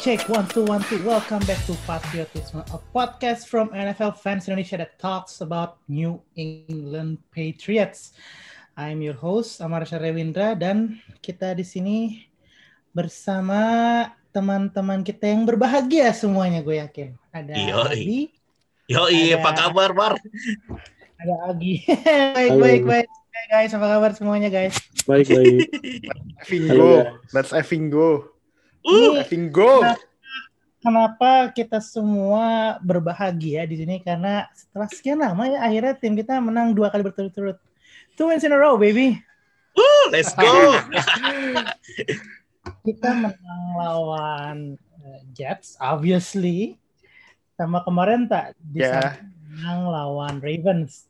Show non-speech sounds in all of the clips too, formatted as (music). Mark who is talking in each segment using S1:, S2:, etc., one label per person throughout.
S1: Check, one two one two. Welcome back to Patriotism, a podcast from NFL fans Indonesia that talks about New England Patriots. I'm your host Amar Syarewindra dan kita di sini bersama teman-teman kita yang berbahagia semuanya gue yakin. Ada Adi.
S2: Yo, iya, apa kabar, Mar?
S1: Ada Agi. (laughs) baik, Halo. baik, baik. Hey guys, apa kabar semuanya guys?
S3: Baik, baik.
S4: effing go. Let's effing go.
S1: Uh, effing go. Kenapa kita semua berbahagia di sini? Karena setelah sekian lama ya akhirnya tim kita menang dua kali berturut-turut. Two wins in a row, baby.
S2: Uh, let's go. (laughs)
S1: kita menang lawan uh, Jets, obviously. Sama kemarin tak di yeah. menang lawan Ravens.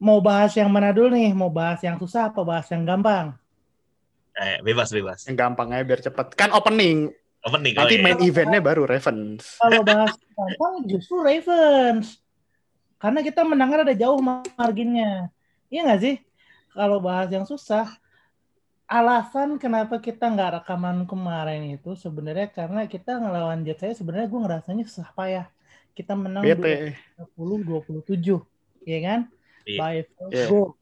S1: Mau bahas yang mana dulu nih? Mau bahas yang susah apa bahas yang gampang?
S2: Eh, bebas bebas.
S4: Yang gampang aja biar cepet. Kan opening.
S2: Opening.
S4: Nanti oh, iya. main eventnya baru Ravens.
S1: Kalau bahas gampang justru Ravens. Karena kita menangnya ada jauh marginnya. Iya nggak sih? Kalau bahas yang susah, alasan kenapa kita nggak rekaman kemarin itu sebenarnya karena kita ngelawan Jet saya sebenarnya gue ngerasanya susah payah. Kita menang 20 27, ya kan? Yeah. By first yeah. goal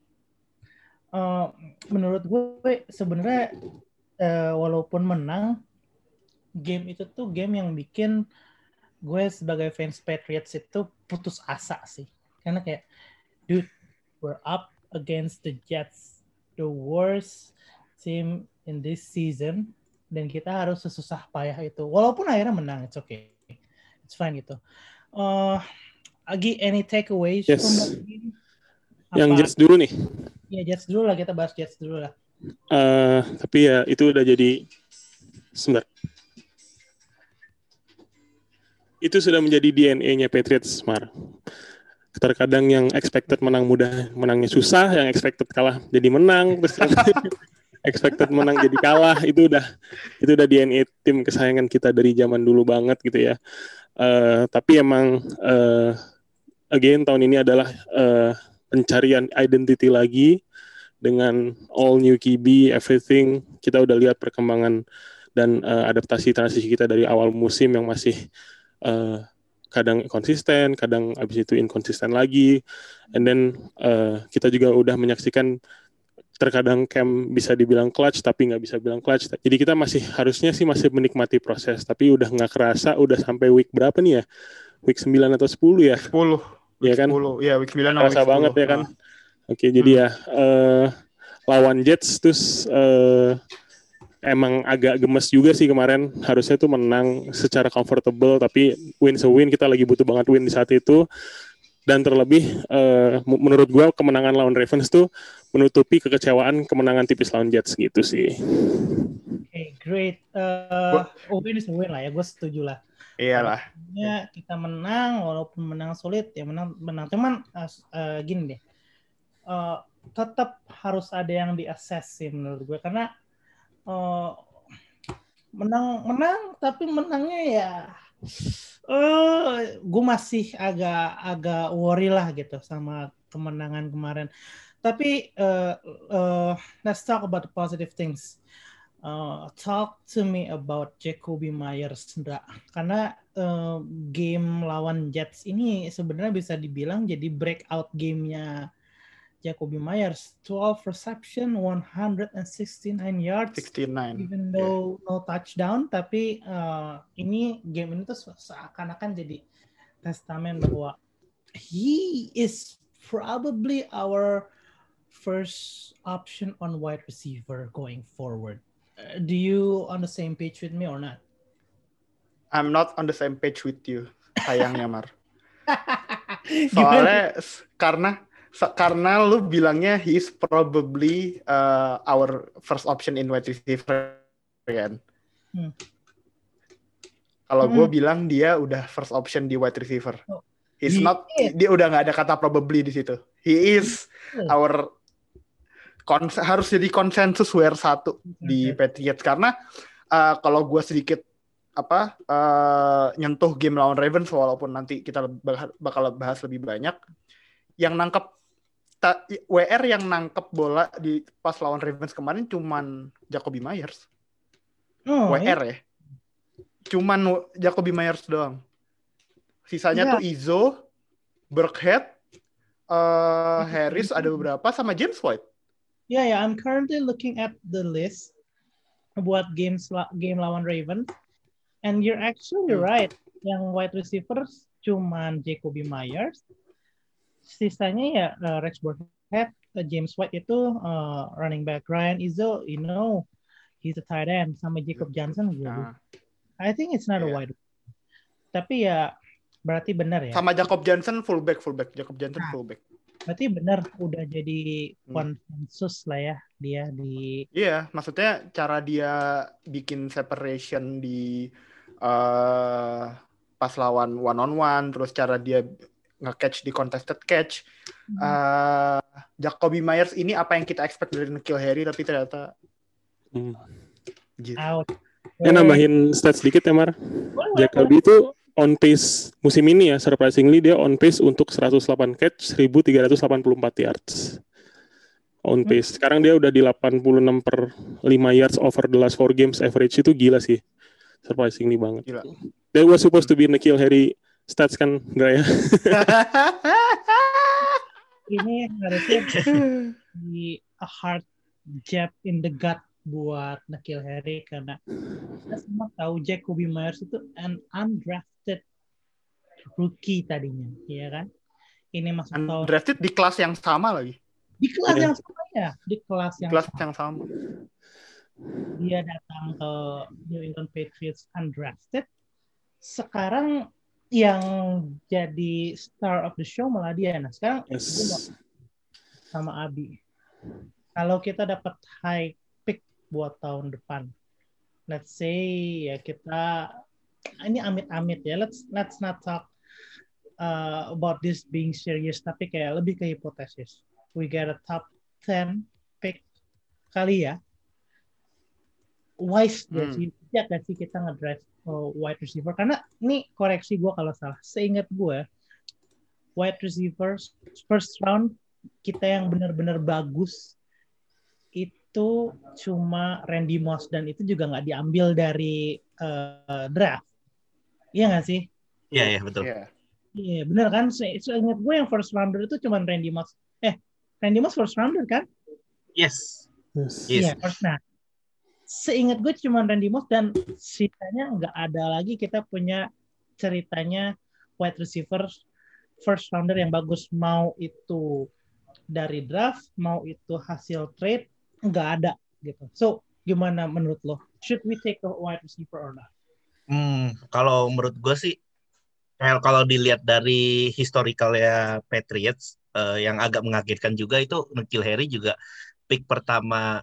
S1: uh, menurut gue sebenarnya uh, walaupun menang game itu tuh game yang bikin gue sebagai fans Patriots itu putus asa sih karena kayak dude we're up against the Jets the worst team in this season dan kita harus sesusah payah itu walaupun akhirnya menang it's okay it's fine gitu uh, Agi any takeaways
S3: yes. from that game? Yang Jets dulu nih.
S1: Ya Jets dulu lah kita bahas Jets dulu lah.
S3: Uh, tapi ya itu udah jadi sebentar. Itu sudah menjadi DNA-nya Patriots, Mar. Terkadang yang expected menang mudah, menangnya susah, yang expected kalah jadi menang, terus (laughs) expected menang jadi kalah, itu udah itu udah DNA tim kesayangan kita dari zaman dulu banget gitu ya. Uh, tapi emang uh, again tahun ini adalah uh, pencarian identity lagi dengan all new QB, everything. Kita udah lihat perkembangan dan uh, adaptasi transisi kita dari awal musim yang masih uh, kadang konsisten, kadang abis itu inkonsisten lagi. And then uh, kita juga udah menyaksikan terkadang camp bisa dibilang clutch tapi nggak bisa bilang clutch. Jadi kita masih harusnya sih masih menikmati proses, tapi udah nggak kerasa udah sampai week berapa nih ya? Week 9 atau 10 ya?
S4: 10
S3: Iya kan?
S4: 10. Iya, week 9
S3: Rasa banget ya kan. Ah. Oke, jadi hmm. ya uh, lawan Jets terus uh, emang agak gemes juga sih kemarin. Harusnya tuh menang secara comfortable tapi win so win kita lagi butuh banget win di saat itu. Dan terlebih uh, menurut gua kemenangan lawan Ravens tuh menutupi kekecewaan kemenangan tipis lawan Jets gitu sih.
S1: Oke, okay, great. Uh, oh, win is a win lah ya, gue setuju lah.
S4: Iyalah.
S1: Ya, kita menang walaupun menang sulit ya menang menang cuman uh, gini deh. Uh, tetap harus ada yang diakses sih menurut gue karena uh, menang menang tapi menangnya ya uh, gue masih agak agak worry lah gitu sama kemenangan kemarin. Tapi uh, uh, let's talk about the positive things uh, talk to me about Jacoby Myers, enggak? Karena uh, game lawan Jets ini sebenarnya bisa dibilang jadi breakout gamenya Jacoby Myers. 12 reception, 169 yards.
S4: 69.
S1: Even though yeah. no touchdown, tapi uh, ini game ini tuh seakan-akan jadi testament bahwa he is probably our first option on wide receiver going forward do you on the same page with me or not?
S4: I'm not on the same page with you, sayangnya Mar. (laughs) Soalnya karena karena lu bilangnya he is probably uh, our first option in wide receiver kan. Hmm. Kalau hmm. gue bilang dia udah first option di wide receiver. Oh. He's he not is. dia udah nggak ada kata probably di situ. He is hmm. our kons harus jadi konsensus WR satu di Patriots karena uh, kalau gue sedikit apa uh, nyentuh game lawan Ravens walaupun nanti kita bakal bahas lebih banyak yang nangkep ta, WR yang nangkep bola di pas lawan Ravens kemarin cuman Jacoby Myers
S1: oh,
S4: WR ya, ya? cuman Jacoby Myers doang. Sisanya
S1: Iya.
S4: tuh Izzo, Burkhead, eh, Harris ada beberapa sama James White.
S1: Ya ya, I'm currently looking at the list buat games game lawan Raven, and you're actually
S4: Hmm.
S1: right. Yang wide receivers cuman Jacoby Myers, sisanya ya uh, Rex Burkhead, uh, James White itu uh, running back Ryan Izzo, you know, he's a tight end sama Jacob Johnson. gue
S4: Nah,
S1: I think it's not a
S4: Iya.
S1: wide. Tapi ya berarti benar ya.
S4: sama Jacob Johnson fullback fullback Jacob Johnson
S1: Nah.
S4: fullback.
S1: Berarti benar udah jadi
S4: Hmm.
S1: konsensus lah ya dia di
S4: Iya, maksudnya cara dia bikin separation di eh pas lawan one on one, terus cara dia nge-catch di contested catch. eh Jacoby Myers ini apa yang kita expect dari Nikhil Harry tapi ternyata
S3: Hmm.
S4: anjir.
S1: out.
S3: Ya nambahin stats sedikit ya Mar.
S1: Boleh,
S3: Jacoby itu on pace musim ini ya surprisingly dia on pace untuk 108 catch 1384 yards. On pace. Sekarang dia udah di 86 per 5 yards over the last 4 games average itu gila sih. Surprisingly banget.
S4: Gila.
S3: That was supposed to be Nikhil Harry stats kan enggak ya? (laughs)
S1: ini harusnya di a hard jab in the gut buat Nakil Harry karena kita semua tahu Jacoby Myers itu an undrafted rookie tadinya, ya kan? Ini masuk tahun
S4: Undrafted di kelas yang sama lagi.
S1: di kelas
S3: Iya.
S1: yang sama ya, di kelas
S4: Di
S1: yang
S4: kelas
S1: sama.
S4: yang sama.
S1: dia datang ke New England Patriots undrafted. Sekarang yang jadi star of the show malah dia. Nah sekarang
S3: Yes.
S1: sama Abi. Kalau kita dapat high pick buat tahun depan, let's say ya kita ini amit-amit ya. Let's let's not talk uh, about this being serious, tapi kayak lebih ke hipotesis. We get a top 10 pick kali ya. Wise gak
S4: Hmm.
S1: sih? Ya gak sih kita nge-draft uh, wide receiver? Karena ini koreksi gue kalau salah. Seingat gue, wide receivers first round kita yang benar-benar bagus itu cuma Randy Moss dan itu juga nggak diambil dari uh, draft. Iya nggak sih?
S2: Iya, iya, betul.
S4: Iya.
S1: Iya benar kan? Se seingat gue yang first rounder itu cuma Randy Moss. Eh, Randy Moss first rounder kan?
S2: Yes.
S3: Yes.
S2: Yes.
S1: Iya, first. Nah, seingat gue cuma Randy Moss dan sisanya nggak ada lagi kita punya ceritanya wide receiver first rounder yang bagus mau itu dari draft mau itu hasil trade nggak ada gitu. So gimana menurut lo? Should we take a wide receiver or not?
S2: Hmm, kalau menurut gue sih, kalau dilihat dari historicalnya Patriots, eh, yang agak mengagetkan juga itu Nikhil Harry juga pick pertama,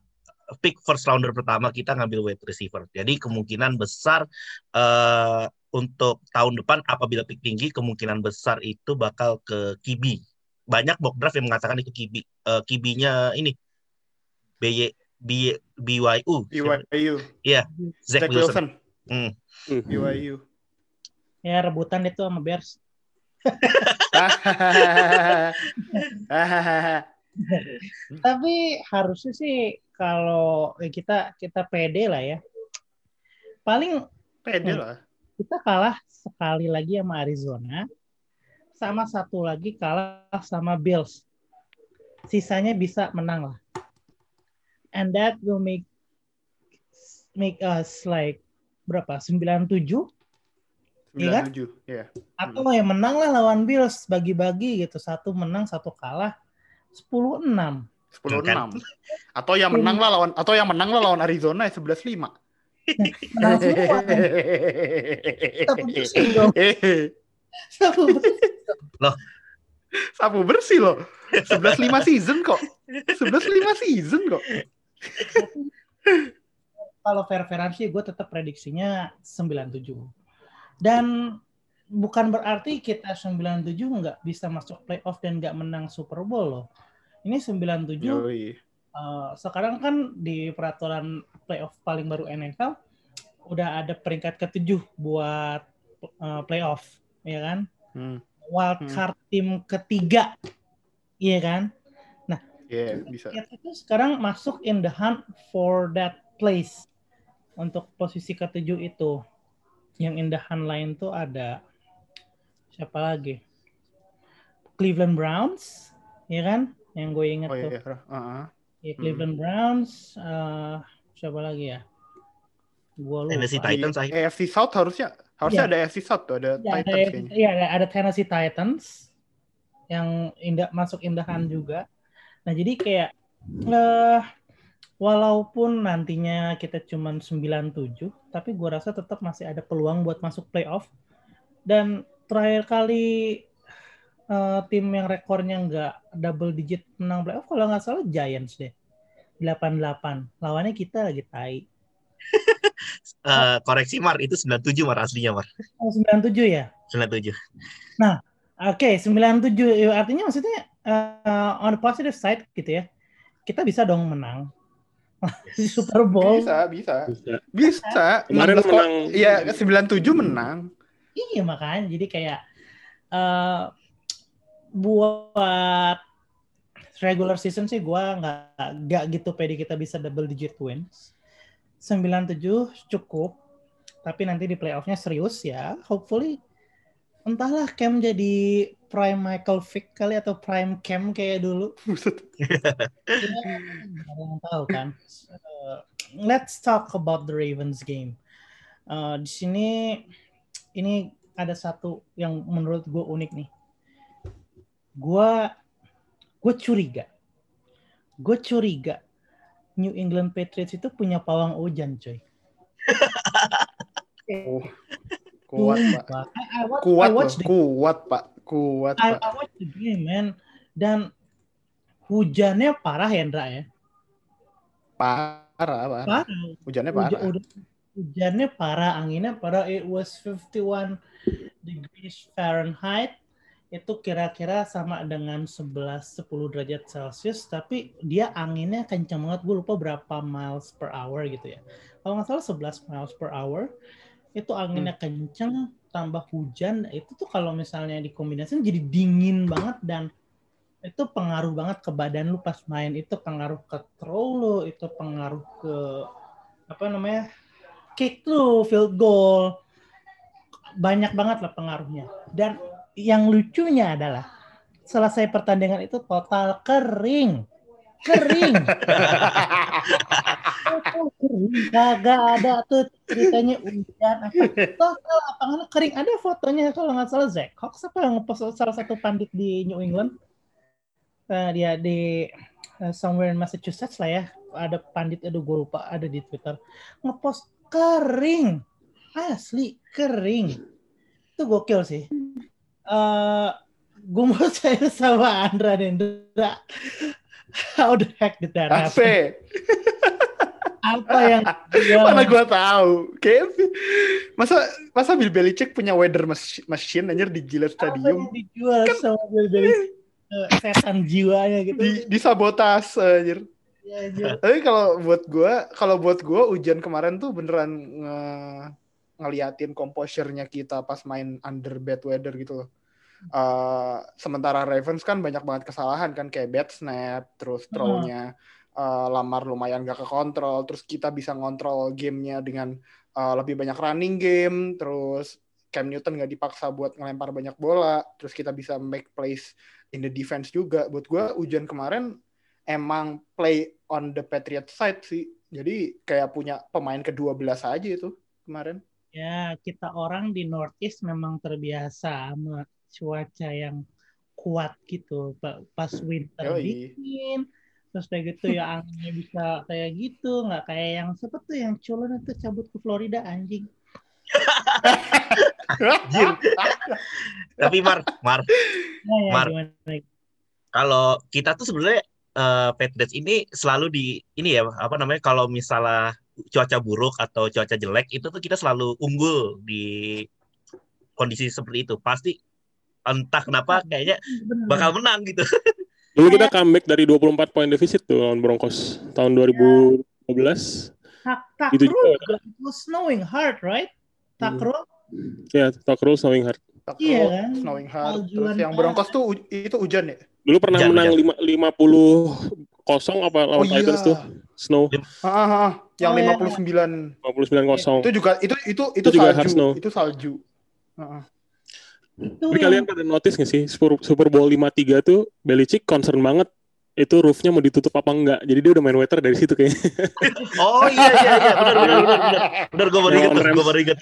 S2: pick first rounder pertama kita ngambil wide receiver. Jadi kemungkinan besar eh, untuk tahun depan apabila pick tinggi, kemungkinan besar itu bakal ke Kibi. Banyak mock draft yang mengatakan itu Kibi. Eh, Kibinya ini BY, BY, BYU.
S4: BYU.
S2: Zach,
S4: Zach
S2: Wilson.
S4: Wilson.
S2: Hmm.
S4: BYU.
S1: Ya rebutan itu sama Bears. (laughs) Tapi harusnya sih kalau eh, kita kita pede lah ya. Paling
S4: Pede lah.
S1: kita kalah sekali lagi sama Arizona, sama satu lagi kalah sama Bills. Sisanya bisa menang lah. And that will make make us like berapa? 97 Iya kan?
S4: 97. Iya.
S1: atau yang menang lah lawan Bills bagi-bagi gitu. Satu menang, satu kalah. 10-6.
S4: 10-6. Atau yang menang lah lawan atau yang menang lah lawan Arizona ya 11-5.
S1: Menang semua. Sapu bersih dong. Sapu bersih.
S4: Sapu bersih loh. 11-5 season kok. 11-5 season kok.
S1: kalau fair-fairan sih gue tetap prediksinya 97. Dan bukan berarti kita 97 nggak bisa masuk playoff dan nggak menang Super Bowl loh. Ini 97
S4: Yoi.
S1: eh, sekarang kan di peraturan playoff paling baru NFL udah ada peringkat ketujuh buat eh, playoff, ya kan?
S4: Hmm.
S1: Wild
S4: Hmm.
S1: card tim ketiga, iya kan?
S4: Iya, bisa.
S1: Patriots itu sekarang masuk in the hunt for that place untuk posisi ketujuh itu. Yang indahan lain tuh ada siapa lagi? Cleveland Browns, ya kan? Yang gue inget
S4: Oh
S1: tuh.
S4: iya. Uh-huh.
S1: Ya, Cleveland Browns, eh, siapa lagi ya? Gua lupa.
S2: Tennessee Titans akhirnya.
S4: AFC South harusnya harusnya
S1: Iya.
S4: ada AFC South tuh, ada
S1: Ya, ada,
S4: Titans kayaknya.
S1: iya, ada, ada Tennessee Titans yang indah masuk indahan juga. Nah, jadi kayak eh walaupun nantinya kita cuman 97, tapi gua rasa tetap masih ada peluang buat masuk playoff. Dan terakhir kali eh, tim yang rekornya nggak double digit menang playoff kalau nggak salah Giants deh. 88. Lawannya kita lagi tai. (laughs)
S2: Eh, koreksi Mar, itu 97 Mar aslinya Mar.
S1: Oh, 97 ya?
S2: 97.
S1: Oke, 97 ya, artinya maksudnya uh, on the positive side gitu ya. Kita bisa dong menang di Super Bowl.
S4: Bisa, bisa.
S3: Bisa.
S4: Bisa.
S3: Kemarin
S4: 16 kok.
S3: menang.
S4: Iya, 97 menang.
S1: Iya makanya jadi kayak uh, buat regular season sih gua nggak nggak gitu pede kita bisa double digit wins. 97 cukup. Tapi nanti di playoffnya serius ya. Hopefully entahlah Cam jadi prime Michael Vick kali atau prime Cam kayak dulu. Ya, yang tahu kan. Uh, let's talk about the Ravens game. Uh, di sini ini ada satu yang menurut gue unik nih. Gue gue curiga, gue curiga New England Patriots itu punya pawang hujan, coy. (laughs)
S4: Oh, kuat, (laughs) Pak.
S1: I, I watch,
S4: Kuat
S1: I
S4: loh,
S1: watch the
S4: kuat, Pak. Kuat,
S1: I,
S4: Pak.
S1: I watch the game, man. Dan hujannya parah ya, Ndra ya.
S4: Parah, parah.
S1: Parah.
S4: Hujannya
S1: Hujan,
S4: parah.
S1: udah- hujannya parah, anginnya parah. It was 51 degrees Fahrenheit. Itu kira-kira sama dengan 11 10 derajat Celcius, tapi dia anginnya kencang banget. Gue lupa berapa miles per hour gitu ya. Kalau nggak salah 11 miles per hour. Itu anginnya kencang, tambah hujan. Itu tuh kalau misalnya dikombinasikan jadi dingin banget dan itu pengaruh banget ke badan lu pas main. Itu pengaruh ke throw lu, itu pengaruh ke apa namanya kick lu, field goal, banyak banget lah pengaruhnya. Dan yang lucunya adalah selesai pertandingan itu total kering, kering, (laughs) kagak ada tuh ceritanya. Hujan apa, total lapangan kering. Ada fotonya kalau nggak salah Zach Cox apa yang ngepost salah satu pandit di New England, Eh, dia di eh, somewhere in Massachusetts lah ya, ada pandit, aduh gue lupa, ada di Twitter. Ngepost kering. Asli kering. Itu gokil sih. Eh gue mau (laughs) saya sama Andra dan Indra how the heck did that happen. (laughs) apa yang dia (laughs)
S4: Mana gua tahu. Kayak masa masa Bill Belichick punya weather machine anjir di Gillette
S1: apa
S4: Stadium
S1: yang dijual sama Bill Belichick (laughs) eh, setan jiwanya gitu
S4: di di sabotase anjir.
S1: Ya, anjir.
S4: Tapi kalau buat gua, kalau buat gua hujan kemarin tuh beneran nge- ngeliatin composure-nya kita pas main under bad weather gitu loh. Uh, sementara Ravens kan banyak banget kesalahan kan kayak bad snap, terus throw-nya uh, lamar lumayan gak kekontrol, terus kita bisa ngontrol gamenya dengan uh, lebih banyak running game, terus Cam Newton nggak dipaksa buat ngelempar banyak bola, terus kita bisa make plays in the defense juga. Buat gua hujan kemarin emang play on the Patriot side sih. Jadi kayak punya pemain ke-12 aja itu kemarin.
S1: ya kita orang di Northeast memang terbiasa sama cuaca yang kuat gitu Pa- pas winter
S4: Yoi.
S1: dingin terus kayak gitu ya anginnya bisa kayak gitu. Nggak kayak yang siapa tuh yang culun itu cabut ke Florida anjing?
S2: Anjir. Tapi Mar, Mar,
S1: nah, ya,
S2: Mar. kalau kita tuh sebenarnya eh, Patriots ini selalu di ini ya apa namanya kalau misalnya cuaca buruk atau cuaca jelek itu tuh kita selalu unggul di kondisi seperti itu. Pasti entah kenapa kayaknya bakal menang gitu (laughs)
S3: Dulu kita comeback dari 24 poin defisit tuh lawan Broncos tahun 2012.
S1: tak tak
S3: Gitu
S1: rule
S3: juga.
S1: juga. it was snowing hard right tak
S3: Hmm.
S1: rule
S3: Ya, talk rules snowing hard.
S4: Tuck
S1: Iya
S4: roll,
S1: kan?
S4: Snowing hard.
S1: Saljuan
S4: Terus yang. Broncos tuh u- itu hujan ya?
S3: Dulu pernah
S2: Hujan,
S3: menang lima- 50 kosong apa
S4: Oh
S3: lawan
S4: iya.
S3: Titans tuh. Snow.
S4: Ah, ah, ah, yang
S1: Oh, iya.
S4: 59
S3: 59 kosong.
S4: itu juga itu itu itu,
S3: Itu juga
S4: salju
S3: hard snow.
S4: itu salju Ah, ah.
S1: Itu
S3: Tapi
S1: yang-
S3: kalian pada notice nggak sih Super, Super Bowl 53 tuh Belichick concern banget itu roofnya mau ditutup apa enggak. Jadi dia udah main waiter dari situ kayaknya. (laughs)
S2: Oh iya iya iya benar benar benar benar. Benar gue baru ingat,
S3: Lawan
S2: gue baru ingat.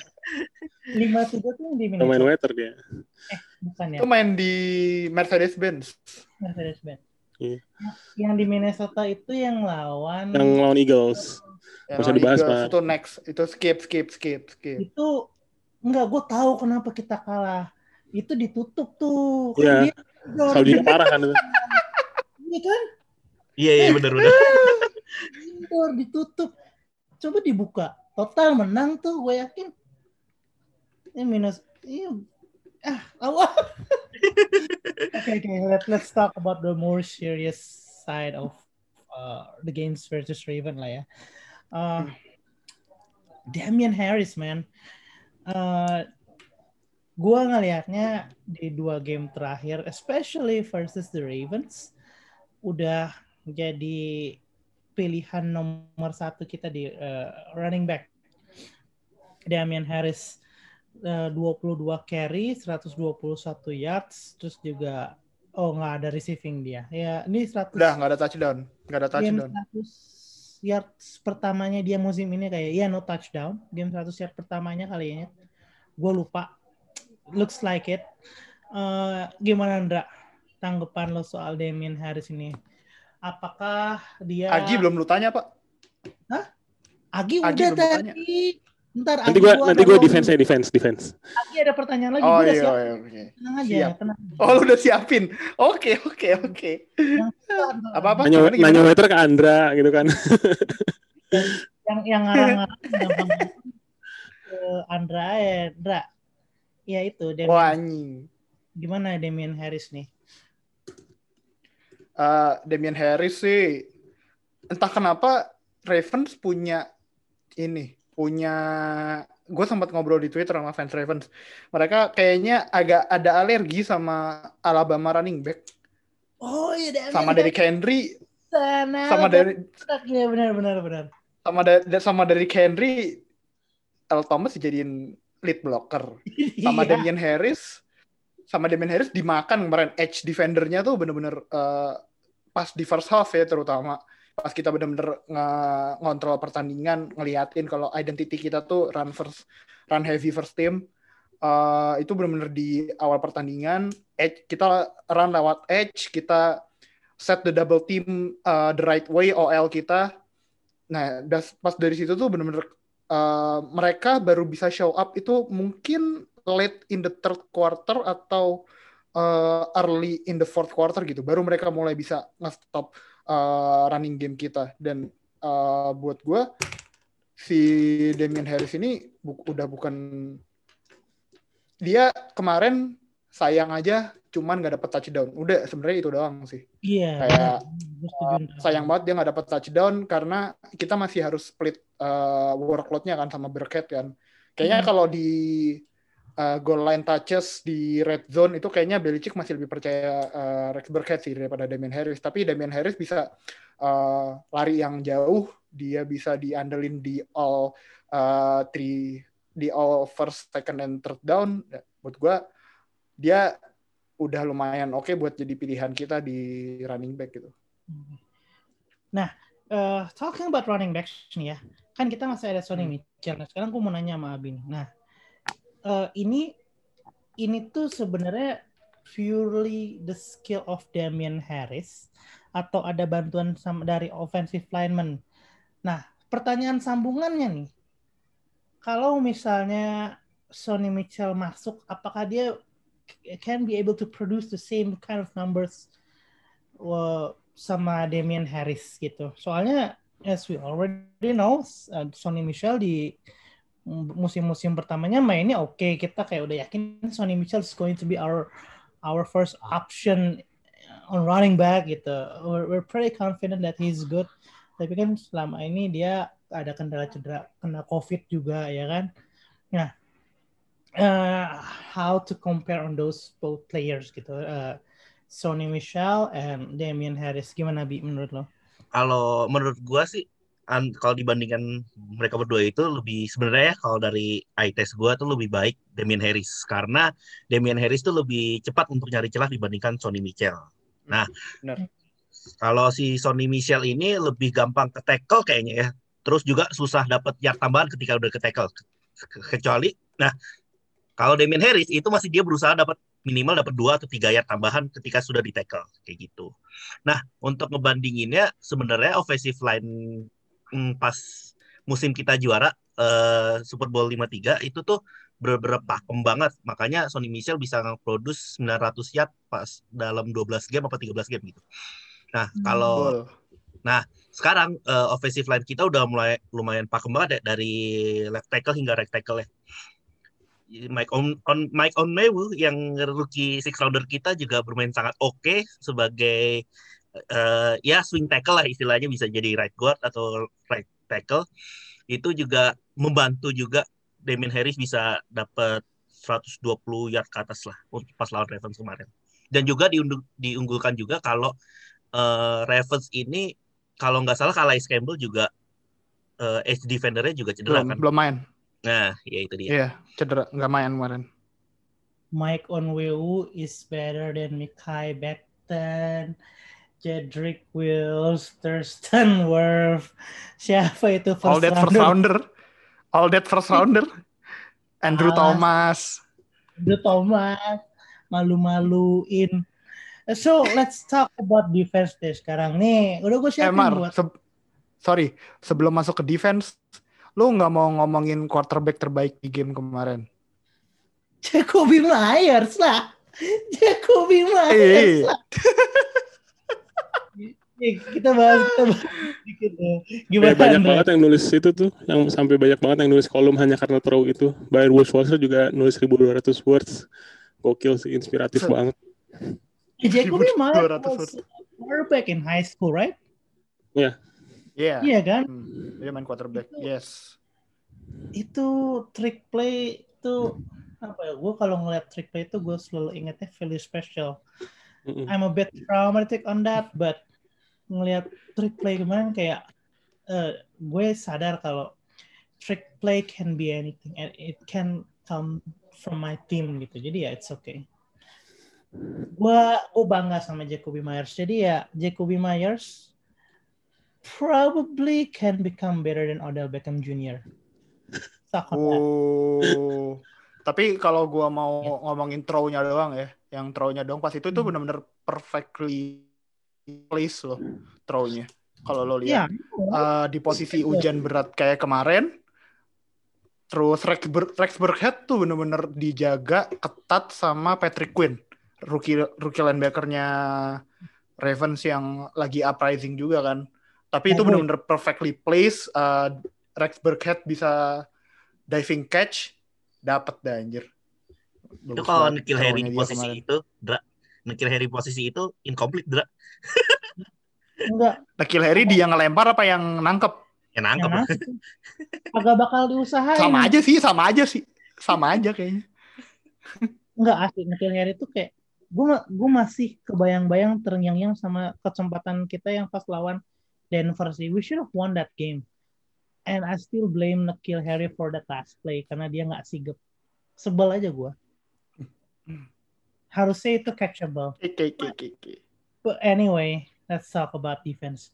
S1: lima tiga tuh yang di
S3: Udah main
S1: Minnesota
S3: waiter dia.
S1: bukan ya
S4: itu main di Mercedes Benz
S1: Mercedes Benz.
S3: Iya.
S1: Yang di Minnesota itu yang lawan
S3: Yang lawan Eagles.
S4: Yang lawan
S3: dibahas,
S4: Eagles,
S3: Pak.
S4: itu next itu skip skip skip skip
S1: itu enggak gue tahu kenapa kita kalah. Itu ditutup tuh. Kan
S3: Iya.
S1: indoor.
S3: Saljunya parah kan itu. (laughs)
S1: Iya kan?
S2: Iya iya benar benar.
S1: Indoor ditutup. Coba dibuka. Total menang tuh gue yakin. Ini minus iya. Ah, awal. (laughs) okay, okay. Let, let's talk about the more serious side of uh, the games versus Raven lah ya. Uh, Damian Harris, man. Uh, gua ngelihatnya di dua game terakhir, especially versus the Ravens, udah jadi pilihan nomor satu kita di uh, running back. Damian Harris uh, 22 carry, 121 yards, terus juga oh nggak ada receiving dia. Ya ini 100
S4: udah nggak ada touchdown nggak ada
S1: game
S4: touchdown
S1: 100 yards pertamanya dia musim ini kayak ya no touchdown. Game 100 yard pertamanya kali ini. Gue lupa. Looks like it. Eh, gimana Andra? Tanggapan lo soal Damian Harris ini? Apakah dia
S4: Agi belum lu tanya pak
S1: Agi,
S4: Agi
S1: udah tadi. Ntar
S3: Nanti
S1: Agi
S3: gue
S1: gua
S3: nanti gue defense defense defense.
S1: Agi ada pertanyaan lagi.
S4: oh iya,
S1: siap.
S4: iya oke
S1: Tenang aja,
S4: Siap.
S1: tenang.
S4: oh lu udah siapin oke oke oke apa apa
S3: Nanya, nanya waiter ke Andra gitu kan.
S1: yang yang ngarang-ngarang gampang ke Andra ya, Andra. Ya itu Damian.
S4: wah anjing
S1: Gimana Damian Harris nih?
S4: Eh, Damian Harris sih entah kenapa Ravens punya ini punya gue sempat ngobrol di Twitter sama fans Ravens mereka kayaknya agak ada alergi sama Alabama running back
S1: Oh iya
S4: sama dari Henry
S1: sana.
S4: sama dari
S1: Iya benar benar benar.
S4: sama dari sama dari Henry Earl Thomas dijadiin lead blocker. (laughs) Sama
S1: Iya.
S4: Damian Harris sama Damian Harris dimakan kemarin. Edge defendernya tuh bener-bener eh, pas di first half ya terutama. Pas kita bener-bener nge- ngontrol pertandingan ngeliatin kalau identity kita tuh run first run heavy first team. Eh, itu bener-bener di awal pertandingan. Edge kita run lewat edge kita set the double team eh, the right way OL kita. Nah das- pas dari situ tuh bener-bener eh, mereka baru bisa show up itu mungkin late in the third quarter atau uh, early in the fourth quarter gitu. Baru mereka mulai bisa nge-stop uh, running game kita. Dan uh, buat gue si Damian Harris ini bu- udah bukan dia kemarin sayang aja cuman nggak dapet touchdown udah sebenarnya itu doang sih
S1: Iya.
S4: Kayak,
S1: Gua setuju,
S4: Uh, sayang banget dia nggak dapat touchdown karena kita masih harus split uh, workload-nya kan sama Burkhead kan. Kayaknya
S1: Hmm.
S4: kalau di uh, goal line touches di red zone itu kayaknya Belichick masih lebih percaya uh, Rex Burkhead sih daripada Damian Harris. Tapi Damian Harris bisa uh, lari yang jauh, dia bisa diandelin di all uh, three di all first, second, and third down. Buat gua dia udah lumayan oke buat jadi pilihan kita di running back gitu.
S1: Nah, eh, talking about running backs nih ya, kan kita masih ada Sonny
S4: Hmm.
S1: Mitchell. Nah, sekarang gue mau nanya sama Abin. Nah, eh, ini ini tuh sebenarnya purely the skill of Damian Harris atau ada bantuan sama dari offensive lineman. Nah, pertanyaan sambungannya nih, kalau misalnya Sonny Mitchell masuk, apakah dia can be able to produce the same kind of numbers uh, sama Damian Harris gitu. Soalnya as we already know, uh, Sonny Michel di musim-musim pertamanya mainnya oke. Kita kayak udah yakin Sonny Michel is going to be our our first option on running back gitu. We're, we're pretty confident that he's good. Tapi kan selama ini dia ada kendala cedera, kena COVID juga ya kan. Nah, uh, how to compare on those both players gitu. Uh, Sonny Michel and Damian Harris gimana bi menurut lo?
S2: Kalau menurut gua sih an, kalau dibandingkan mereka berdua itu lebih sebenarnya ya, kalau dari eye test gue tuh lebih baik Damian Harris karena Damian Harris tuh lebih cepat untuk nyari celah dibandingkan Sonny Mitchell. Nah,
S4: Benar.
S2: kalau si Sonny Mitchell ini lebih gampang ke tackle kayaknya ya. Terus juga susah dapat yard tambahan ketika udah ke tackle. Ke- Kecuali, nah kalau Damian Harris itu masih dia berusaha dapat minimal dapat dua atau tiga yard tambahan ketika sudah di tackle kayak gitu. Nah, untuk ngebandinginnya sebenarnya offensive line hmm, pas musim kita juara eh, Super Bowl 53 itu tuh bener-bener pakem banget. Makanya Sonny Michel bisa nge-produce 900 yard pas dalam 12 game apa 13 game gitu. Nah, kalau
S4: Betul.
S2: sekarang eh, offensive line kita udah mulai lumayan pakem banget ya dari left tackle hingga right tackle ya. Mike on, on Mike Onmewu yang rookie six rounder kita juga bermain sangat oke sebagai eh, ya swing tackle lah istilahnya bisa jadi right guard atau right tackle. Itu juga membantu juga Damien Harris bisa dapat 120 yard ke atas lah untuk pas lawan Ravens kemarin. Dan juga diunggulkan juga kalau eh, Ravens ini kalau nggak salah Calais Campbell juga eh, edge defendernya juga cedera
S4: belum
S2: kan?
S4: belum main.
S2: Nah ya itu dia
S4: Iya, cedera nggak main kemarin.
S1: Mike Onweu is better than Mikai Becton, Jedrick Wills, Thurston (laughs) Wirth. Siapa itu
S4: All that first rounder. All that first rounder. (laughs) Andrew
S1: Alas.
S4: Thomas.
S1: Andrew Thomas malu-maluin. So let's talk about defense deh sekarang nih. Udah gue
S4: Eh,
S1: siapin
S4: Mar,
S1: buat
S4: se- sorry, sebelum masuk ke defense, lu nggak mau ngomongin quarterback terbaik di game kemarin?
S1: Jacoby Myers lah. Jacoby Myers lah. Kita bahas kita bahas sedikit deh. Gimana
S3: Kayak banyak
S1: Andre?
S3: banget yang nulis itu tuh, yang sampai banyak banget yang nulis kolom hanya karena throw itu. Bayar Wolf Walser juga nulis 1200 words. Gokil sih, inspiratif
S4: Se-
S3: banget.
S1: Eh, Jacoby Myers
S4: 1200
S1: was quarterback in high school, right?
S4: Iya,
S1: Iya kan?
S4: Hmm, dia main quarterback. Yes.
S1: Itu trick play itu apa ya? Gue kalau ngeliat trick play itu gue selalu ingetnya value special. I'm a bit traumatic on that, but ngelihat trick play kemarin kayak eh, gue sadar kalau trick play can be anything and it can come from my team gitu. Jadi ya it's okay. Gue gue bangga sama Jacoby Myers. Jadi ya Jacoby Myers probably can become better than Odell Beckham Jr. Suck on that.
S4: Oh. Tapi kalau gua mau
S1: Ya.
S4: ngomongin throw-nya doang ya, yang throw-nya doang pas itu itu
S1: Hmm.
S4: benar-benar perfectly placed loh throw-nya. Kalau lo
S1: Ya,
S4: lihat eh, di posisi hujan berat kayak kemarin, terus Rex, Rex Burkhead tuh bener-bener dijaga ketat sama Patrick Quinn, rookie rookie linebacker-nya Ravens yang lagi uprising juga kan. Tapi itu
S1: boy.
S4: bener-bener perfectly placed. eh, Rex Burkhead bisa diving catch, dapat dah anjir.
S2: itu kalau Nikhil Harry di posisi
S4: kemarin.
S2: itu Dra Nikhil Harry posisi itu incomplete Dra
S1: enggak
S4: Nikhil Harry dia ngelempar apa yang nangkep?
S2: yang nangkep
S1: yang nangkep. Agak bakal diusahain.
S4: Sama aja sih, sama aja sih. Sama aja kayaknya.
S1: Enggak asli Nikhil Harry itu kayak gue gue masih kebayang-bayang terngiang-ngiang sama kesempatan kita yang pas lawan Denver sih. We should have won that game. And I still blame Nikhil Harry for that last play karena dia nggak sigap. Sebel aja gue. Harusnya itu catchable.
S4: Oke, oke, oke, oke.
S1: But anyway, let's talk about defense.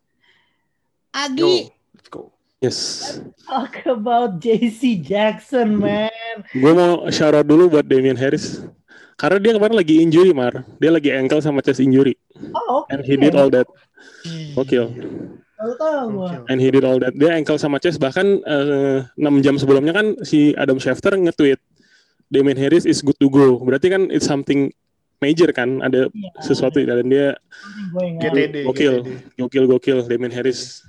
S4: Yo,
S1: Agi,
S4: let's go.
S3: Yes.
S1: talk about JC Jackson, man.
S3: Gue mau shout out dulu buat Damian Harris. Karena dia kemarin lagi injury, Mar. Dia lagi ankle sama chest injury.
S1: Oh, oke.
S3: And he did all that. Gokil.
S1: Tahu.
S3: And he did all that. Dia ankle sama chest. Bahkan eh, 6 jam sebelumnya kan si Adam Schefter nge-tweet. Damian Harris is good to go. Berarti kan it's something major kan. Ada
S1: Iya,
S3: sesuatu di dalam dia.
S4: GTD,
S3: Gokil.
S4: GTD.
S3: Gokil, gokil. Damian Harris.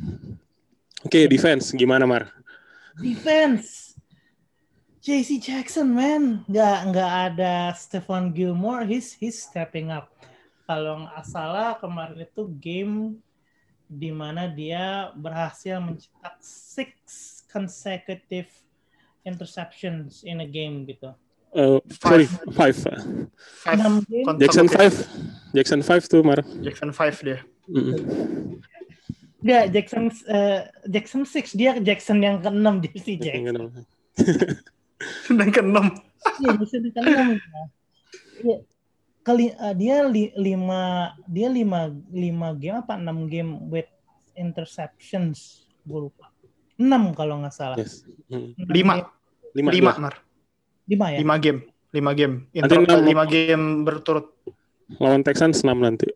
S3: Oke, defense. Gimana, Mar?
S1: defense JC Jackson man nggak nggak ada Stephon Gilmore he's he's stepping up kalau nggak salah kemarin itu game di mana dia berhasil mencetak six consecutive interceptions in a game gitu
S3: Eh, sorry, five.
S4: Five
S1: game.
S3: Jackson five. Jackson five tuh, Mar.
S4: Jackson 5 dia.
S3: Mm.
S1: Enggak, Jackson uh, Jackson Six dia Jackson yang keenam JC
S3: Jackson. (laughs)
S4: yang keenam.
S1: Iya, Jackson yang keenam. Iya. Kali uh, dia li, lima dia lima lima game apa? Enam game with interceptions. Gue lupa. Enam kalau nggak salah.
S3: Yes.
S4: hmm. lima. lima lima. mar.
S1: Lima ya?
S4: Lima game. Lima game. Inter lima game berturut.
S3: Lawan Texans enam nanti.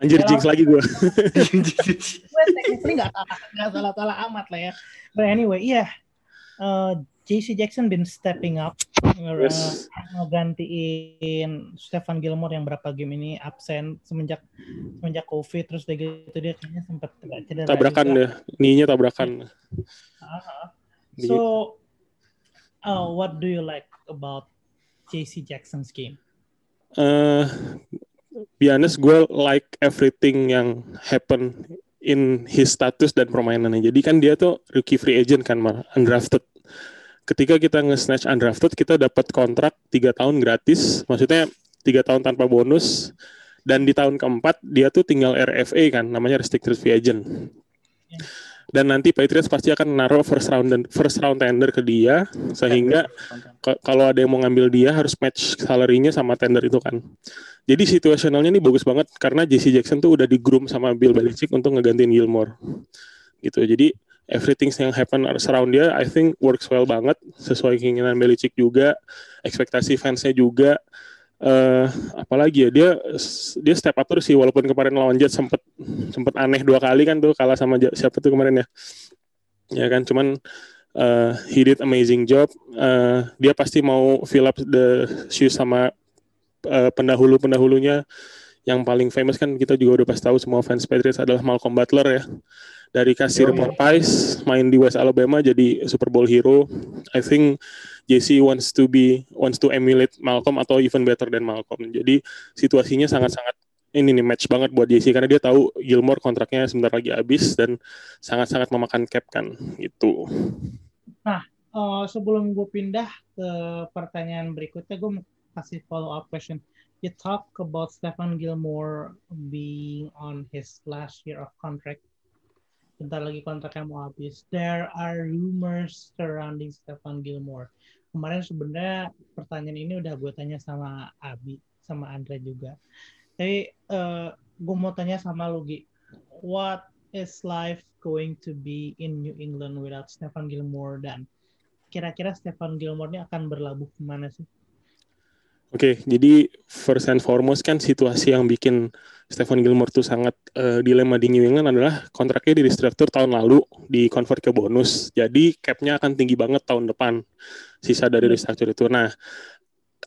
S3: Anjir jinx lagi gue.
S1: gue (laughs) technically nggak salah nggak salah salah amat lah ya. But anyway, iya. Yeah. Uh, JC Jackson been stepping up yes. uh, gantiin Stefan Gilmore yang berapa game ini absen semenjak semenjak COVID terus dia gitu dia kayaknya sempat
S3: cedera tabrakan juga. deh ninya tabrakan
S1: uh -huh. so uh, what do you like about JC Jackson's game
S3: uh, be honest gue like everything yang happen in his status dan permainannya. Jadi kan dia tuh rookie free agent kan, undrafted. Ketika kita nge-snatch undrafted, kita dapat kontrak tiga tahun gratis. Maksudnya tiga tahun tanpa bonus. Dan di tahun keempat dia tuh tinggal RFA kan, namanya restricted free agent. Yeah dan nanti Patriots pasti akan naruh first round dan first round tender ke dia sehingga kalau ada yang mau ngambil dia harus match salary-nya sama tender itu kan. Jadi situasionalnya ini bagus banget karena JC Jackson tuh udah di groom sama Bill Belichick untuk ngegantiin Gilmore. Gitu. Jadi everything yang happen surround dia I think works well banget. Sesuai keinginan Belichick juga, ekspektasi fansnya juga. Uh, apalagi ya dia dia step up terus sih walaupun kemarin lawan Jets sempet sempet aneh dua kali kan tuh kalah sama siapa tuh kemarin ya? Ya kan cuman uh, he did amazing job. Uh, dia pasti mau fill up the shoes sama uh, pendahulu pendahulunya yang paling famous kan kita juga udah pasti tahu semua fans Patriots adalah Malcolm Butler ya dari kasir Popeyes main di West Alabama jadi Super Bowl hero I think JC wants to be wants to emulate Malcolm atau even better than Malcolm. Jadi situasinya sangat-sangat ini nih match banget buat JC karena dia tahu Gilmore kontraknya sebentar lagi habis dan sangat-sangat memakan cap kan gitu.
S1: Nah, uh, sebelum gue pindah ke pertanyaan berikutnya, gue mau kasih follow up question. You talk about Stephen Gilmore being on his last year of contract. Bentar lagi kontraknya mau habis. There are rumors surrounding Stephen Gilmore. Kemarin sebenarnya pertanyaan ini udah gue tanya sama Abi sama Andre juga. Tapi uh, gue mau tanya sama lu Gi. What is life going to be in New England without Stephen Gilmore? Dan kira-kira Stephen Gilmore ini akan berlabuh ke mana sih
S3: Oke, okay, jadi first and foremost kan situasi yang bikin Stephen Gilmore tuh sangat uh, dilema di New England adalah kontraknya di restructure tahun lalu di convert ke bonus. Jadi capnya akan tinggi banget tahun depan sisa dari restructure itu. Nah,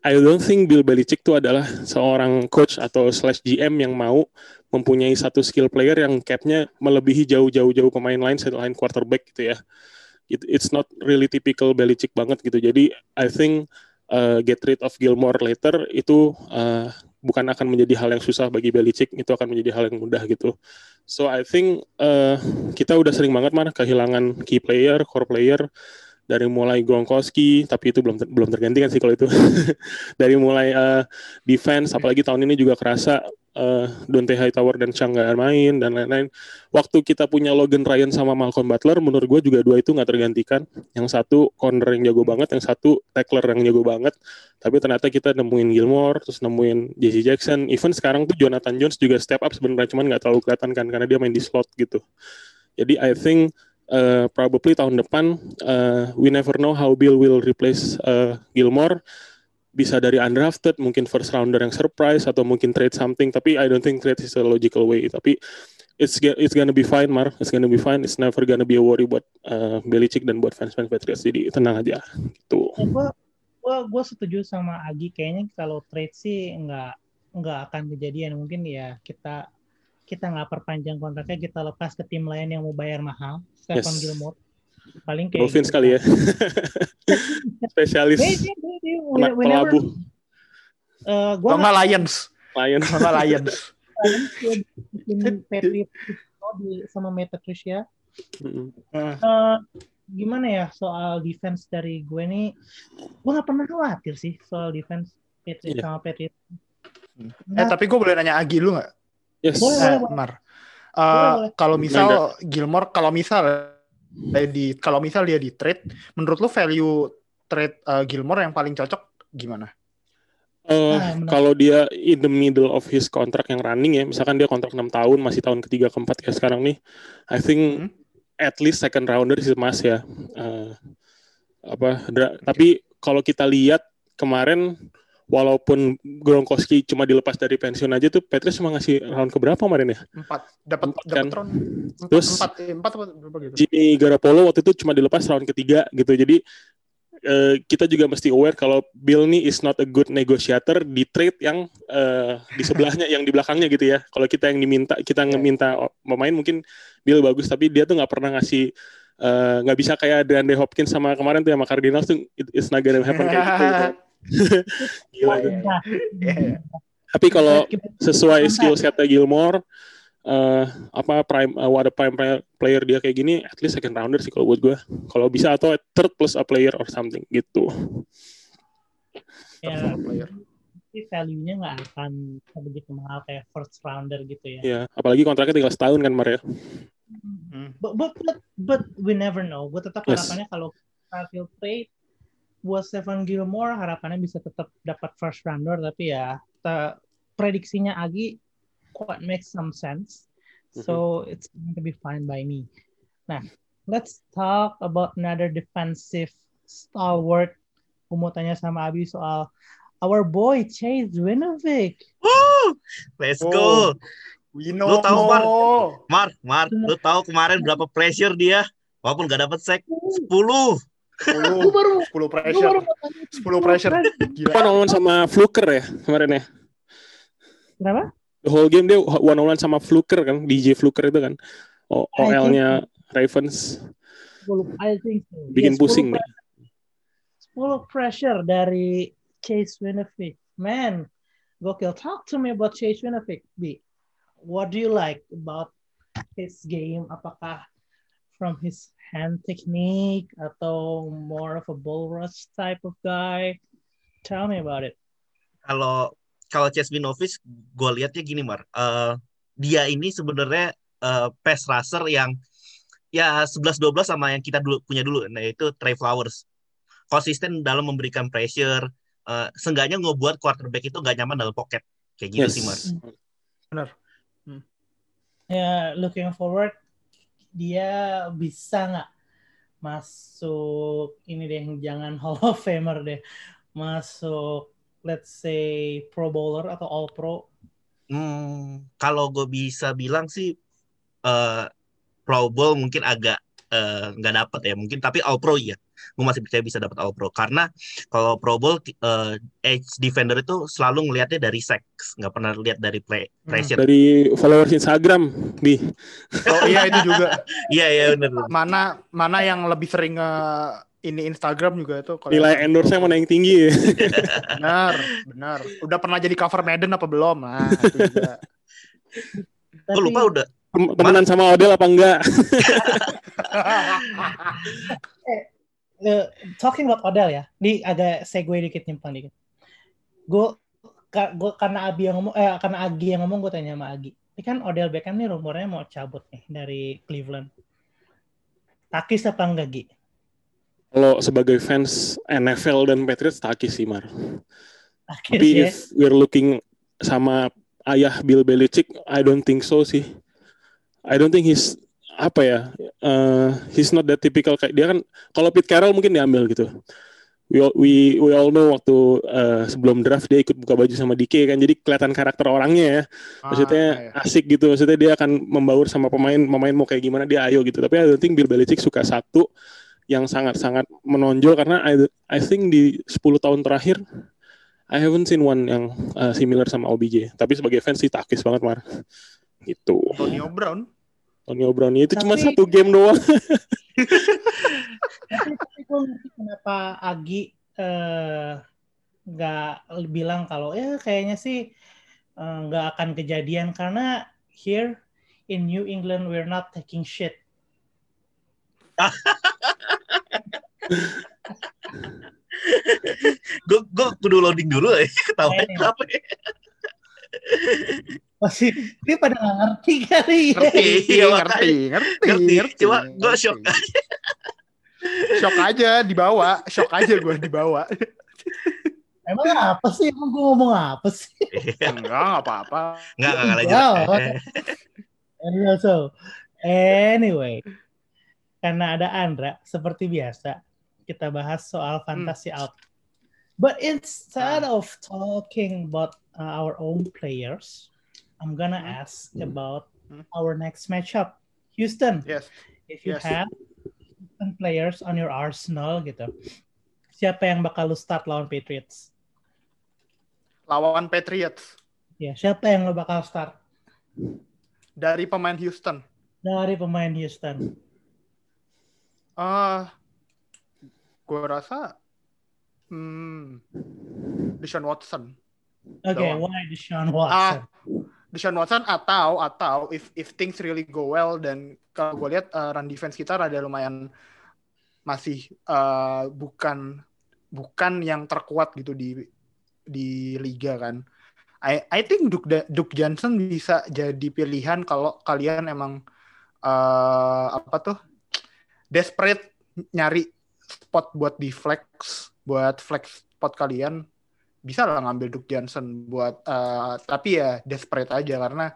S3: I don't think Bill Belichick itu adalah seorang coach atau slash GM yang mau mempunyai satu skill player yang capnya melebihi jauh-jauh-jauh pemain lain selain quarterback gitu ya. It, it's not really typical Belichick banget gitu. Jadi I think uh, get rid of Gilmore later itu uh, bukan akan menjadi hal yang susah bagi Belichick, itu akan menjadi hal yang mudah gitu. So I think uh, kita udah sering banget mana kehilangan key player, core player dari mulai Gronkowski, tapi itu belum belum terganti kan sih kalau itu. (laughs) dari mulai uh, defense, apalagi tahun ini juga kerasa uh, Dante Hightower dan Chang nggak main dan lain-lain. Waktu kita punya Logan Ryan sama Malcolm Butler, menurut gue juga dua itu nggak tergantikan. Yang satu corner yang jago banget, yang satu tackler yang jago banget. Tapi ternyata kita nemuin Gilmore, terus nemuin Jesse Jackson. Even sekarang tuh Jonathan Jones juga step up sebenarnya, cuman nggak terlalu kelihatan kan karena dia main di slot gitu. Jadi I think uh, probably tahun depan uh, we never know how Bill will replace uh, Gilmore bisa dari undrafted, mungkin first rounder yang surprise atau mungkin trade something. Tapi I don't think trade is a logical way. Tapi it's it's gonna be fine, Mar. It's gonna be fine. It's never gonna be a worry buat uh, Belichick dan buat fans-fans Patriots. Jadi tenang aja. Gitu.
S1: Gue gue gue setuju sama Agi. Kayaknya kalau trade sih nggak nggak akan kejadian. Mungkin ya kita kita nggak perpanjang kontraknya, kita lepas ke tim lain yang mau bayar mahal. Stephen yes. Gilmore paling kayak
S3: Dolphins gitu. kali ya. (laughs) Spesialis. Pelabuh.
S4: Uh, gua nggak Lions.
S3: Lions.
S4: Sama Lions.
S1: Di sama Matt Patricia. Uh, gimana ya soal defense dari gue nih? Gue nggak pernah khawatir sih soal defense Patriots yeah. sama Patriots
S4: hmm. eh tapi gue boleh nanya Agi lu nggak
S3: yes
S4: boleh, eh, boleh. Mar Uh, kalau misal Gilmore, kalau misal di kalau misal dia di trade, menurut lu value trade uh, Gilmore yang paling cocok gimana?
S3: Uh, nah, kalau dia in the middle of his kontrak yang running ya, misalkan dia kontrak 6 tahun, masih tahun ketiga keempat kayak sekarang nih, I think hmm. at least second rounder sih mas ya. Uh, apa? Tapi kalau kita lihat kemarin walaupun Gronkowski cuma dilepas dari pensiun aja tuh Patriots cuma ngasih round keberapa kemarin ya?
S4: Empat. Dapat dapat kan? round.
S3: Empat, Terus empat, empat, berapa gitu. Jimmy Garoppolo waktu itu cuma dilepas round ketiga gitu. Jadi uh, kita juga mesti aware kalau Bill nih is not a good negotiator di trade yang uh, di sebelahnya yang di belakangnya gitu ya. Kalau kita yang diminta kita yeah. ngeminta pemain mungkin Bill bagus tapi dia tuh nggak pernah ngasih eh, nggak uh, bisa kayak DeAndre Hopkins sama kemarin tuh sama Cardinals tuh it's not gonna happen kayak gitu. gitu. (laughs) Gila, yeah. Yeah. Tapi kalau sesuai skill setnya Gilmore, uh, apa prime uh, what a prime player dia kayak gini, at least second rounder sih kalau buat gue. Kalau bisa atau third plus a player or something gitu.
S1: Ya, tapi value-nya nggak akan begitu mahal kayak first rounder gitu ya.
S3: Iya, apalagi kontraknya tinggal setahun kan Mario.
S1: Hmm. But, but but but we never know. Gue tetap yes. harapannya kalau Starfield trade buat Stephen Gilmore harapannya bisa tetap dapat first rounder tapi ya te, prediksinya Agi quite makes some sense. So mm-hmm. it's going to be fine by me. Nah, let's talk about another defensive stalwart. Aku mau tanya sama Abi soal our boy Chase Winovich.
S2: Woo! Let's oh, go. We know lu tahu Mar, Mar, Mar, lu tahu kemarin berapa pressure dia? Walaupun gak dapat sack 10.
S4: 10, baru, 10 pressure. Baru, 10 pressure.
S3: Gila. One on one sama Fluker ya kemarin ya?
S1: Kenapa?
S3: The whole game dia one on one sama Fluker kan, DJ Fluker itu kan. OL-nya Ravens.
S1: I think so.
S3: Bikin yeah, pusing nih.
S1: 10 pressure dari Chase Winovich. Man, gokil. Talk to me about Chase Winovich, B. What do you like about his game? Apakah from his hand technique atau more of a bull rush type of guy? Tell me about it.
S2: Kalau kalau Winovich, gue lihatnya gini Mar, uh, dia ini sebenarnya uh, pass rusher yang ya 11-12 sama yang kita dulu punya dulu, nah itu Trey Flowers. Konsisten dalam memberikan pressure, uh, seenggaknya ngebuat quarterback itu gak nyaman dalam pocket. Kayak gitu yes. sih Mar.
S4: Benar.
S1: Hmm. Ya, yeah, looking forward dia bisa nggak masuk ini deh jangan Hall of Famer deh masuk let's say Pro Bowler atau All Pro?
S2: Hmm, kalau gue bisa bilang sih uh, Pro Bowl mungkin agak nggak uh, dapat ya mungkin. Tapi All Pro ya gue masih percaya bisa dapat All Pro. Karena kalau Pro Bowl uh, edge defender itu selalu ngelihatnya dari sex nggak pernah lihat dari play hmm. pressure.
S3: Hmm, dari followers Instagram bi
S4: oh iya itu juga. (laughs)
S2: Iya iya benar
S4: mana mana yang lebih sering uh, ini Instagram juga itu
S3: nilai endorse mana yang tinggi? (laughs) Ya
S4: benar benar udah pernah jadi cover Madden apa belum? Nah itu juga.
S2: Gue lupa udah
S3: temenan sama Odell apa enggak? (laughs)
S1: eh, uh, talking about Odell ya, ini agak segue dikit nyimpang dikit. Gue gue karena Abi yang ngomong, eh karena Agi yang ngomong gue tanya sama Agi. Ini kan Odell Beckham nih rumornya mau cabut nih dari Cleveland. Takis apa enggak Gi?
S3: Kalau sebagai fans NFL dan Patriots takis sih Mar. Takis, Tapi ya? if we're looking sama ayah Bill Belichick, I don't think so sih. I don't think he's apa ya uh, he's not that typical kayak dia kan kalau Pete Carroll mungkin diambil gitu. We all, we we all know waktu uh, sebelum draft dia ikut buka baju sama DK kan jadi kelihatan karakter orangnya ya. Maksudnya ah, iya. asik gitu maksudnya dia akan membaur sama pemain pemain mau kayak gimana dia ayo gitu. Tapi I don't think Bill Belichick suka satu yang sangat-sangat menonjol karena I, I think di 10 tahun terakhir I haven't seen one yang uh, similar sama OBJ tapi sebagai fans sih takis banget mar gitu
S4: Antonio Brown
S3: Antonio Brown itu tapi, cuma satu game doang. (laughs)
S1: Tapi gue ngerti kenapa Agi eh, nggak uh, bilang kalau ya kayaknya sih eh, nggak uh, akan kejadian karena here in New England we're not taking shit.
S2: gue gue kudu loading dulu ya ketawa apa
S1: Pasti dia pada nggak ngerti kali ya.
S4: Ngerti, (laughs)
S2: Iya,
S4: ngerti, ngerti,
S2: Ngerti.
S4: ngerti.
S2: Cuma gue shock. (laughs)
S4: Shock aja dibawa, shock aja gue dibawa. (laughs)
S1: Emang apa sih? Emang gue ngomong apa sih?
S4: Enggak, enggak apa-apa.
S2: Nggak, nggak, nggak
S1: Wow.
S2: lanjut. Eh,
S1: Anyway, so, anyway, karena ada Andra, seperti biasa, kita bahas soal fantasy out. But instead of talking about uh, our own players, I'm gonna
S4: Hmm.
S1: ask about
S4: Hmm.
S1: our next matchup. Houston,
S4: Yes.
S1: if you
S4: Yes.
S1: have Houston players on your arsenal gitu, siapa yang bakal lu start lawan Patriots?
S4: Lawan Patriots
S1: Ya, siapa yang lu bakal start
S4: dari pemain Houston.
S1: dari pemain Houston?
S4: Ah, gue rasa hmm, Deshaun Watson.
S1: Oke,
S4: Doang.
S1: why Deshaun Watson?
S4: Ah, Deshaun Watson atau atau if if things really go well dan kalau gue lihat uh, run defense kita rada lumayan masih uh, bukan bukan yang terkuat gitu di di liga kan. I I think Duke, Duke Johnson bisa jadi pilihan kalau kalian emang uh, apa tuh desperate nyari spot buat di flex buat flex spot kalian bisa lah ngambil Duke Johnson buat uh, tapi ya desperate aja karena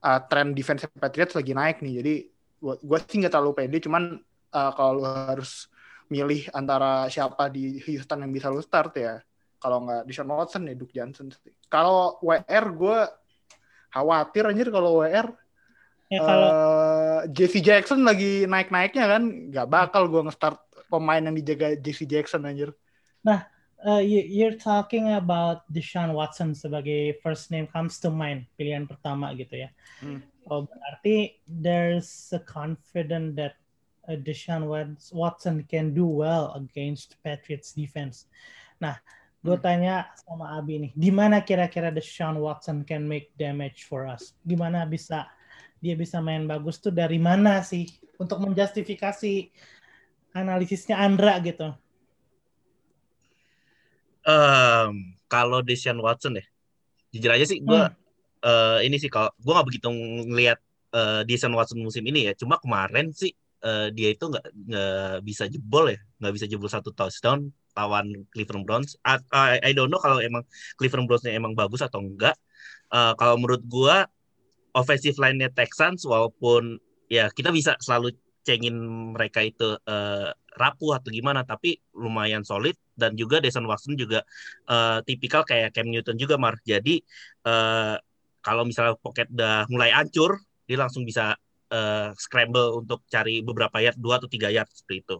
S4: uh, tren defense Patriots lagi naik nih jadi gue sih nggak terlalu pede cuman uh, kalau harus milih antara siapa di Houston yang bisa lu start ya kalau nggak Deshaun Watson ya Duke Johnson sih. kalau WR gue khawatir anjir kalau WR
S1: Ya kalau
S4: eh, JC Jackson lagi naik-naiknya kan nggak bakal gue nge-start pemain yang dijaga JC Jackson anjir
S1: uh, you, you're talking about Deshaun Watson sebagai first name comes to mind pilihan pertama gitu ya.
S4: Hmm.
S1: Oh berarti there's a confident that uh, Deshaun Wat- Watson can do well against Patriots defense. Nah, gue
S4: Hmm.
S1: tanya sama Abi nih, di mana kira-kira Deshaun Watson can make damage for us? Di mana bisa dia bisa main bagus tuh dari mana sih untuk menjustifikasi analisisnya Andra gitu?
S2: Em, kalau Deshaun Watson ya, jujur aja sih gue
S1: Hmm.
S2: ini sih kalau gue nggak begitu ngelihat eh, Deshaun Watson musim ini ya. Cuma kemarin sih eh, dia itu nggak nggak bisa jebol ya, nggak bisa jebol satu touchdown lawan Cleveland Browns. I, I don't know kalau emang Cleveland Browns-nya emang bagus atau enggak. Eh, kalau menurut gue offensive line-nya Texans walaupun ya kita bisa selalu cengin mereka itu eh, rapuh atau gimana, tapi lumayan solid dan juga Deshaun Watson juga eh, tipikal kayak Cam Newton juga Mar. Jadi eh, kalau misalnya pocket udah mulai hancur, dia langsung bisa eh, scramble untuk cari beberapa yard, dua atau tiga yard seperti itu.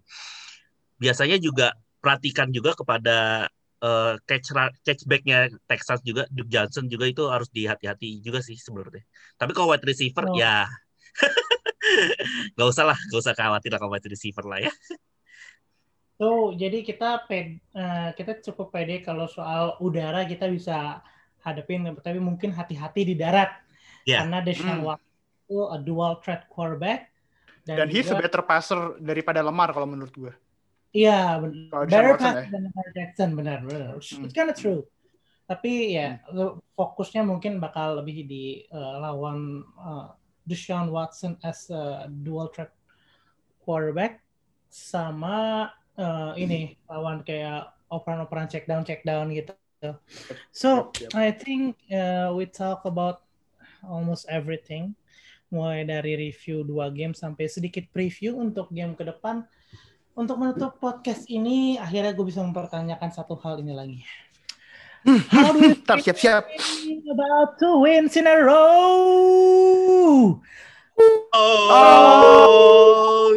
S2: Biasanya juga perhatikan juga kepada eh, catch catchbacknya Texas juga, Duke Johnson juga itu harus dihati-hati juga sih sebenarnya. Tapi kalau wide receiver
S1: Oh.
S2: ya (laughs) nggak usah lah, nggak usah khawatir lah kalau wide receiver lah ya.
S1: So, jadi kita ped, eh, kita cukup pede kalau soal udara kita bisa hadapin, tapi mungkin hati-hati di darat.
S2: Ya.
S1: Karena Deshaun
S4: Hmm.
S1: Watson itu a dual threat quarterback.
S4: dan he's a
S1: juga-
S4: better passer daripada Lemar kalau menurut gue
S1: Iya,
S4: Deshaun
S1: better
S4: Watson
S1: pass
S4: ya.
S1: than Lamar Jackson, benar, benar. It's kind of true. Tapi ya, lo- fokusnya mungkin bakal lebih di eh, lawan eh, Deshaun Watson as a dual threat quarterback sama eh, ini lawan kayak operan-operan check down check down gitu. So
S4: Yep, yep.
S1: I think uh, we talk about almost everything, mulai dari review dua game sampai sedikit preview untuk game ke depan. Untuk menutup podcast ini, akhirnya gue bisa mempertanyakan satu hal ini lagi. How do you (laughs)
S4: Ntar siap-siap.
S1: feel about two wins in a row?
S2: Oh,
S4: Oh,